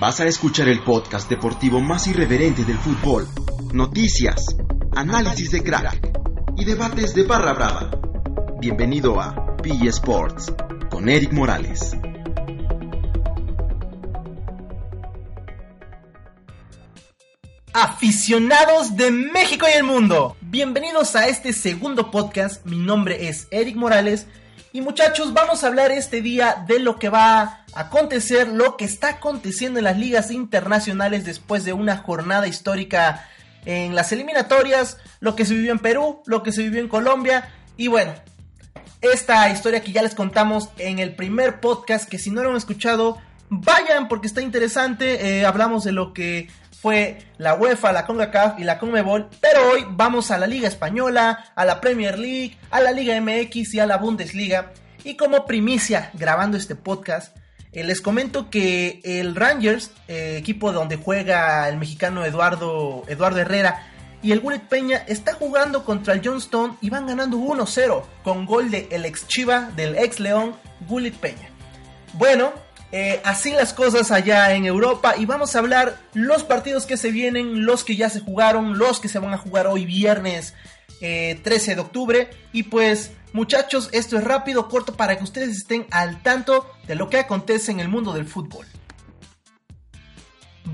Vas a escuchar el podcast deportivo más irreverente del fútbol. Noticias, análisis de crack y debates de barra brava. Bienvenido a PE Sports con Eric Morales. Aficionados de México y el mundo, bienvenidos a este segundo podcast. Mi nombre es Eric Morales y muchachos, vamos a hablar este día de lo que va a acontecer, lo que está aconteciendo en las ligas internacionales después de una jornada histórica en las eliminatorias, lo que se vivió en Perú, lo que se vivió en Colombia. Y bueno, esta historia que ya les contamos en el primer podcast, que si no lo han escuchado, vayan porque está interesante, eh, hablamos de lo que fue la UEFA, la CONCACAF y la CONMEBOL, pero hoy vamos a la Liga Española, a la Premier League, a la Liga MX y a la Bundesliga. Y como primicia, grabando este podcast, eh, les comento que el Rangers, eh, equipo donde juega el mexicano Eduardo, Eduardo Herrera, y el Gullit Peña está jugando contra el Johnston y van ganando 1-0 con gol de el ex Chiva, del ex León, Gullit Peña. Bueno, eh, así las cosas allá en Europa y vamos a hablar los partidos que se vienen, los que ya se jugaron, los que se van a jugar hoy viernes 13 eh, de octubre y pues muchachos esto es rápido, corto para que ustedes estén al tanto de lo que acontece en el mundo del fútbol.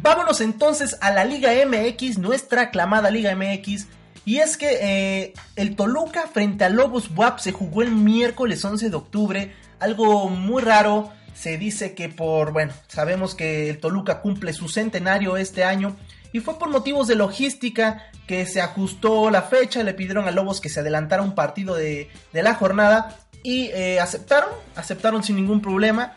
Vámonos entonces a la Liga MX, nuestra aclamada Liga MX. Y es que eh, el Toluca frente a Lobos WAP se jugó el miércoles 11 de octubre. Algo muy raro se dice que por, bueno, sabemos que el Toluca cumple su centenario este año y fue por motivos de logística que se ajustó la fecha, le pidieron a Lobos que se adelantara un partido de, la jornada y eh, aceptaron, aceptaron sin ningún problema,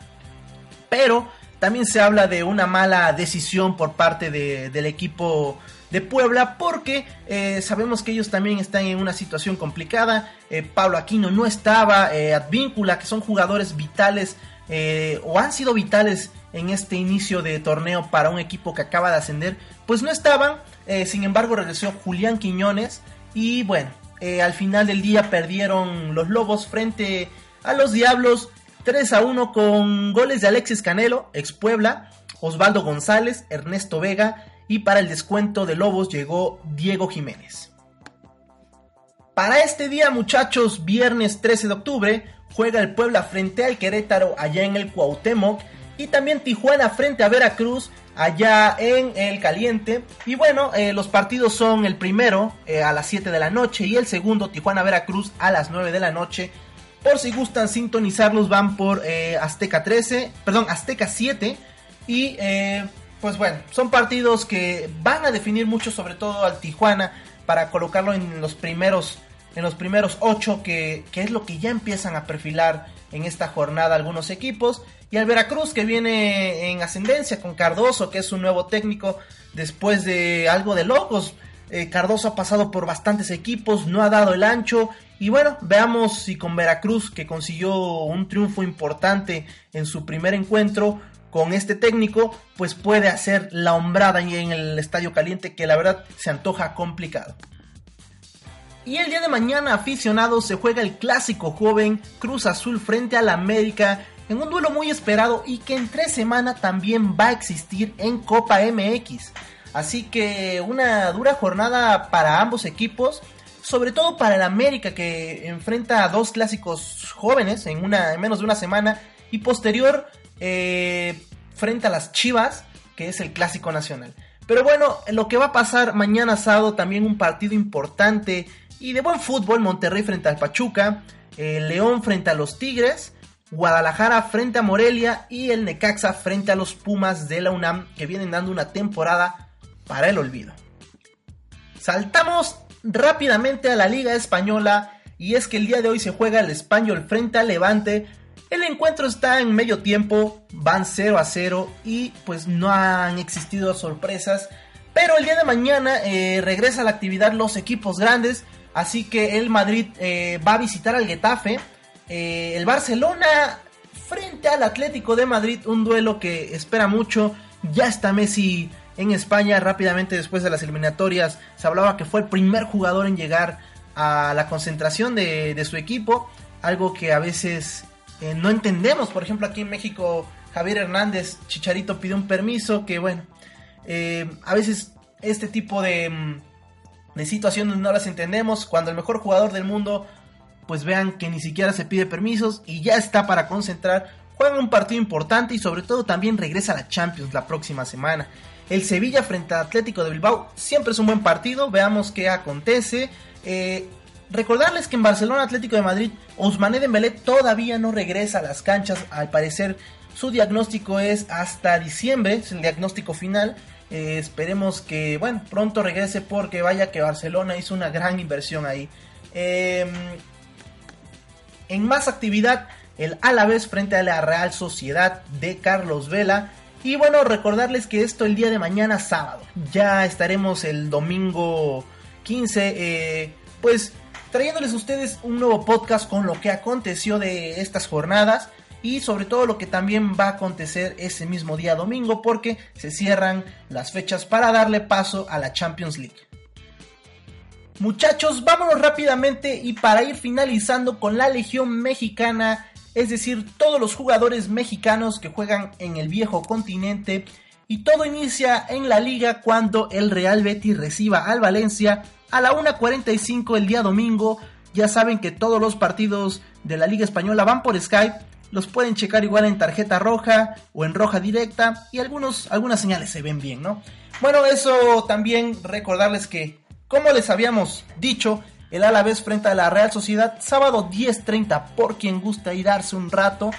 pero también se habla de una mala decisión por parte del equipo de Puebla porque eh, sabemos que ellos también están en una situación complicada. Eh, Pablo Aquino no estaba, Advíncula, que son jugadores vitales eh, o han sido vitales en este inicio de torneo para un equipo que acaba de ascender, pues no estaban. Eh, sin embargo, regresó Julián Quiñones y bueno, eh, al final del día perdieron los Lobos frente a los Diablos 3 a 1 con goles de Alexis Canelo, ex Puebla, Osvaldo González, Ernesto Vega y para el descuento de Lobos llegó Diego Jiménez. Para este día, muchachos, viernes 13 de octubre, juega el Puebla frente al Querétaro allá en el Cuauhtémoc y también Tijuana frente a Veracruz allá en el Caliente. Y bueno, eh, los partidos son el primero eh, a las 7 de la noche y el segundo Tijuana Veracruz a las 9 de la noche. Por si gustan sintonizarlos van por eh, Azteca 13, perdón, Azteca 7 y pues bueno, son partidos que van a definir mucho sobre todo al Tijuana para colocarlo en los primeros en los primeros 8, que, es lo que ya empiezan a perfilar en esta jornada algunos equipos. Y al Veracruz que viene en ascendencia con Cardoso, que es un nuevo técnico después de algo de locos. Eh, Cardoso ha pasado por bastantes equipos, no ha dado el ancho. Y bueno, veamos si con Veracruz, que consiguió un triunfo importante en su primer encuentro con este técnico, pues puede hacer la hombrada en el Estadio Caliente, que la verdad se antoja complicado. Y el día de mañana, aficionados, se juega el clásico joven Cruz Azul frente al América en un duelo muy esperado y que en tres semanas también va a existir en Copa MX. Así que una dura jornada para ambos equipos, sobre todo para el América que enfrenta a dos clásicos jóvenes en, una, en menos de una semana y posterior eh, frente a las Chivas, que es el clásico nacional. Pero bueno, lo que va a pasar mañana sábado también un partido importante y de buen fútbol, Monterrey frente al Pachuca, el León frente a los Tigres, Guadalajara frente a Morelia y el Necaxa frente a los Pumas de la UNAM que vienen dando una temporada para el olvido. Saltamos rápidamente a la Liga Española y es que el día de hoy se juega el Español frente al Levante El encuentro está en medio tiempo, van 0 a 0 y pues no han existido sorpresas. Pero el día de mañana eh, regresa a la actividad los equipos grandes, así que el Madrid eh, va a visitar al Getafe. Eh, el Barcelona frente al Atlético de Madrid, un duelo que espera mucho. Ya está Messi en España rápidamente después de las eliminatorias. Se hablaba que fue el primer jugador en llegar a la concentración de, su equipo, algo que a veces no entendemos. Por ejemplo, aquí en México, Javier Hernández, Chicharito pidió un permiso que, bueno, eh, a veces este tipo de, mm, de situaciones no las entendemos. Cuando el mejor jugador del mundo, pues vean que ni siquiera se pide permisos y ya está para concentrar. Juega un partido importante y sobre todo también regresa a la Champions la próxima semana. El Sevilla frente al Atlético de Bilbao siempre es un buen partido. Veamos qué acontece. Eh, recordarles que en Barcelona Atlético de Madrid, Ousmane Dembélé todavía no regresa a las canchas. Al parecer su diagnóstico es hasta diciembre, es el diagnóstico final. Eh, esperemos que, bueno, pronto regrese porque vaya que Barcelona hizo una gran inversión ahí. Em, en más actividad, el Alavés frente a la Real Sociedad de Carlos Vela. Y bueno, recordarles que esto el día de mañana sábado. Ya estaremos el domingo 15, eh, pues trayéndoles a ustedes un nuevo podcast con lo que aconteció de estas jornadas y sobre todo lo que también va a acontecer ese mismo día domingo porque se cierran las fechas para darle paso a la Champions League. Muchachos, vámonos rápidamente y para ir finalizando con la Legión Mexicana, es decir, todos los jugadores mexicanos que juegan en el viejo continente y todo inicia en la liga cuando el Real Betis reciba al Valencia a la 1.45 el día domingo. Ya saben que todos los partidos de la Liga Española van por Skype los pueden checar igual en tarjeta roja o en roja directa y algunos, algunas señales se ven bien, ¿no? Bueno, eso también recordarles que, como les habíamos dicho, el Alavés frente a la Real Sociedad, sábado 10.30 por quien gusta ir darse un rato.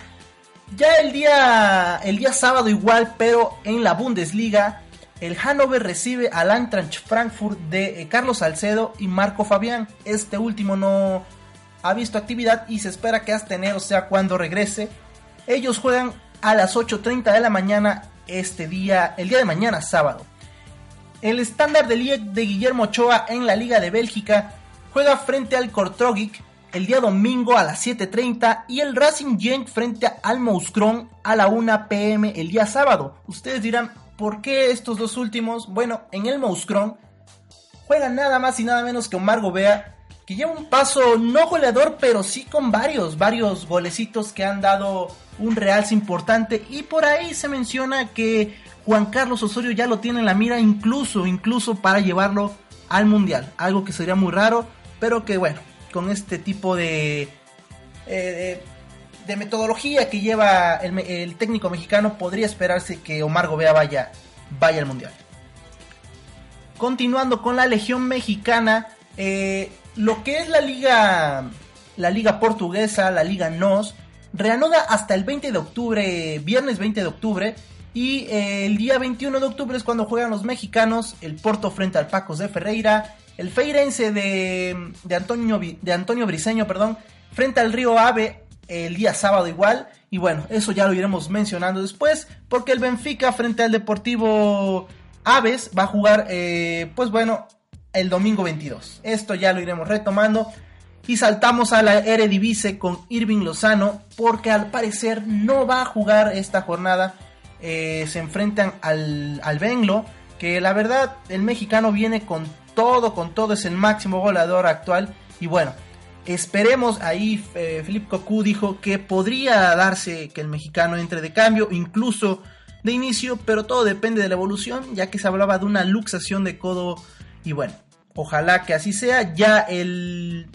Ya el día, el día sábado igual, pero en la Bundesliga, el Hannover recibe al Eintracht Frankfurt de eh, Carlos Salcedo y Marco Fabián. Este último no, ha visto actividad y se espera que hasta enero sea cuando regrese. Ellos juegan a las 8.30 de la mañana este día, el día de mañana sábado. El estándar de Ligue de Guillermo Ochoa en la Liga de Bélgica juega frente al Kortrogik el día domingo a las 7.30 y el Racing Genk frente al Mouscron a la 1 pm el día sábado. Ustedes dirán, ¿por qué estos dos últimos? Bueno, en el Mouscron juega nada más y nada menos que Omar Gobea que lleva un paso no goleador, pero sí con varios, varios golecitos que han dado un realce importante. Y por ahí se menciona que Juan Carlos Osorio ya lo tiene en la mira, incluso, incluso para llevarlo al Mundial. Algo que sería muy raro, pero que bueno, con este tipo de, eh, de, metodología que lleva el, técnico mexicano, podría esperarse que Omar Gobea vaya, vaya al Mundial. Continuando con la Legión Mexicana, eh, lo que es la liga, la liga portuguesa, la liga NOS, reanuda hasta el 20 de octubre, viernes 20 de octubre. Y eh, el día 21 de octubre es cuando juegan los mexicanos, el Porto frente al Pacos de Ferreira, el Feirense de, de, Antonio, de Antonio Briseño, perdón, frente al Río Ave el día sábado igual. Y bueno, eso ya lo iremos mencionando después, porque el Benfica frente al Deportivo Aves va a jugar, eh, pues bueno, el domingo 22. Esto ya lo iremos retomando. Y saltamos a la Eredivisie con Irving Lozano, porque al parecer no va a jugar esta jornada. Eh, se enfrentan al, al Benlo, que la verdad el mexicano viene con todo, con todo, es el máximo goleador actual. Y bueno, esperemos, ahí eh, Cocu dijo que podría darse que el mexicano entre de cambio, incluso de inicio, pero todo depende de la evolución, ya que se hablaba de una luxación de codo y bueno, ojalá que así sea. Ya el,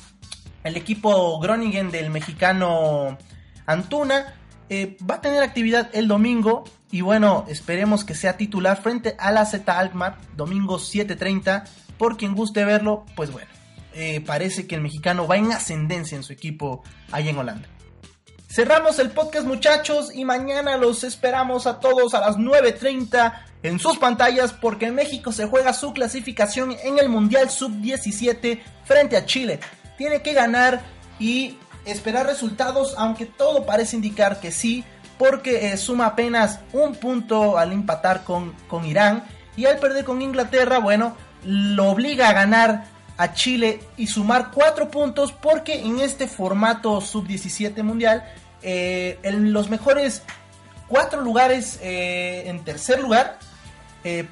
el equipo Groningen del mexicano Antuna eh, va a tener actividad el domingo. Y bueno, esperemos que sea titular frente a la Z Alkmaar, domingo 7:30. Por quien guste verlo, pues bueno, eh, parece que el mexicano va en ascendencia en su equipo ahí en Holanda. Cerramos el podcast muchachos y mañana los esperamos a todos a las 9.30 en sus pantallas porque México se juega su clasificación en el Mundial Sub-17 frente a Chile. Tiene que ganar y esperar resultados, aunque todo parece indicar que sí, porque eh, suma apenas un punto al empatar con, con Irán y al perder con Inglaterra, bueno, lo obliga a ganar a Chile y sumar cuatro puntos porque en este formato sub-17 mundial, eh, en los mejores cuatro lugares eh, en tercer lugar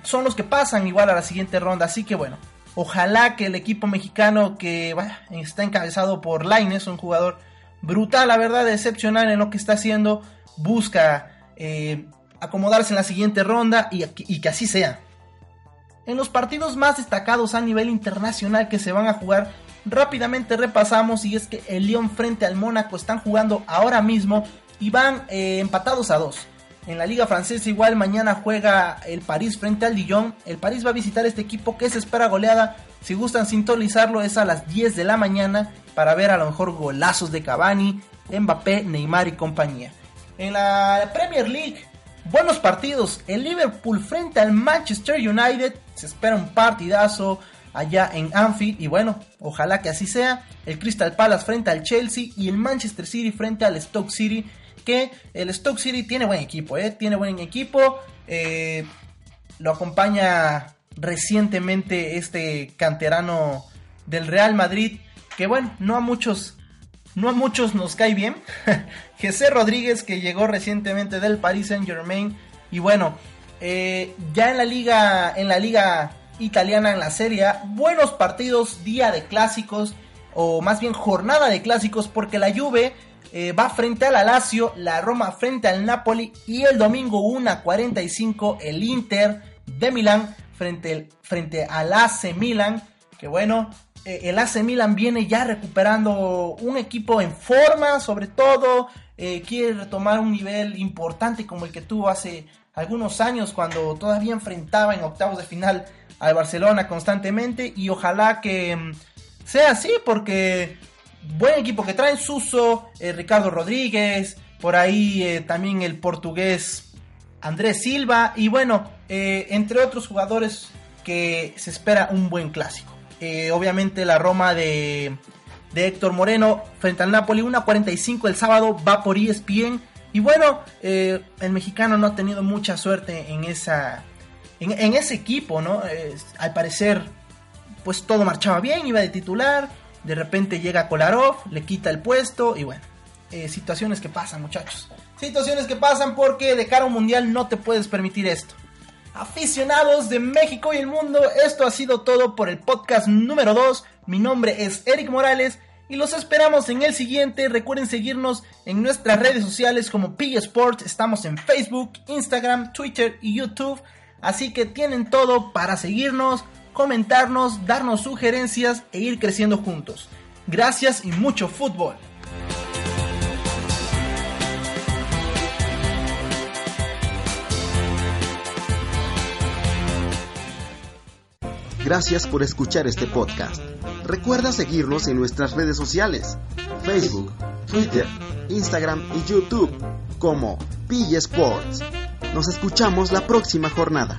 son los que pasan igual a la siguiente ronda. Así que bueno, ojalá que el equipo mexicano que está encabezado por Laines, un jugador brutal, la verdad, excepcional en lo que está haciendo, busca eh, acomodarse en la siguiente ronda y, que así sea. En los partidos más destacados a nivel internacional que se van a jugar, rápidamente repasamos y es que el Lyon frente al Mónaco están jugando ahora mismo y van eh, empatados a dos. En la liga francesa igual mañana juega el París frente al Lyon. El París va a visitar este equipo que se espera goleada. Si gustan sintonizarlo es a las 10 de la mañana para ver a lo mejor golazos de Cavani, Mbappé, Neymar y compañía. En la Premier League, buenos partidos. El Liverpool frente al Manchester United. Se espera un partidazo allá en Anfield. Y bueno, ojalá que así sea. El Crystal Palace frente al Chelsea. Y el Manchester City frente al Stoke City. Que el Stoke City tiene buen equipo, ¿eh? Tiene buen equipo. Eh, lo acompaña recientemente este canterano del Real Madrid. Que bueno, no a muchos no a muchos nos cae bien. José Rodríguez que llegó recientemente del Paris Saint Germain. Y bueno, eh, ya en la liga, en la liga italiana, en la Serie buenos partidos, día de clásicos, o más bien jornada de clásicos, porque la Juve eh, va frente al Lazio, la Roma frente al Napoli y el domingo 1.45 el Inter de Milán frente, frente al AC Milan, que bueno, el AC Milan viene ya recuperando un equipo en forma, sobre todo eh, quiere retomar un nivel importante como el que tuvo hace algunos años cuando todavía enfrentaba en octavos de final al Barcelona constantemente y ojalá que mm, sea así porque buen equipo que traen Suso, eh, Ricardo Rodríguez, por ahí también el portugués Andrés Silva y bueno, entre otros jugadores que se espera un buen clásico. Eh, obviamente la Roma de, Héctor Moreno frente al Napoli, 1.45 el sábado, va por ESPN. Y bueno, eh, el mexicano no ha tenido mucha suerte en, esa, en, ese equipo, ¿no? al parecer, pues todo marchaba bien, iba de titular, de repente llega Kolarov, le quita el puesto y bueno, eh, situaciones que pasan muchachos. Situaciones que pasan porque de cara un mundial no te puedes permitir esto aficionados de México y el mundo, esto ha sido todo por el podcast número 2. Mi nombre es Eric Morales y los esperamos en el siguiente. Recuerden seguirnos en nuestras redes sociales como Pig Sports. Estamos en Facebook, Instagram, Twitter y YouTube. Así que tienen todo para seguirnos, comentarnos, darnos sugerencias e ir creciendo juntos. Gracias y mucho fútbol. Gracias por escuchar este podcast. Recuerda seguirnos en nuestras redes sociales, Facebook, Twitter, Instagram y YouTube como PG Sports. Nos escuchamos la próxima jornada.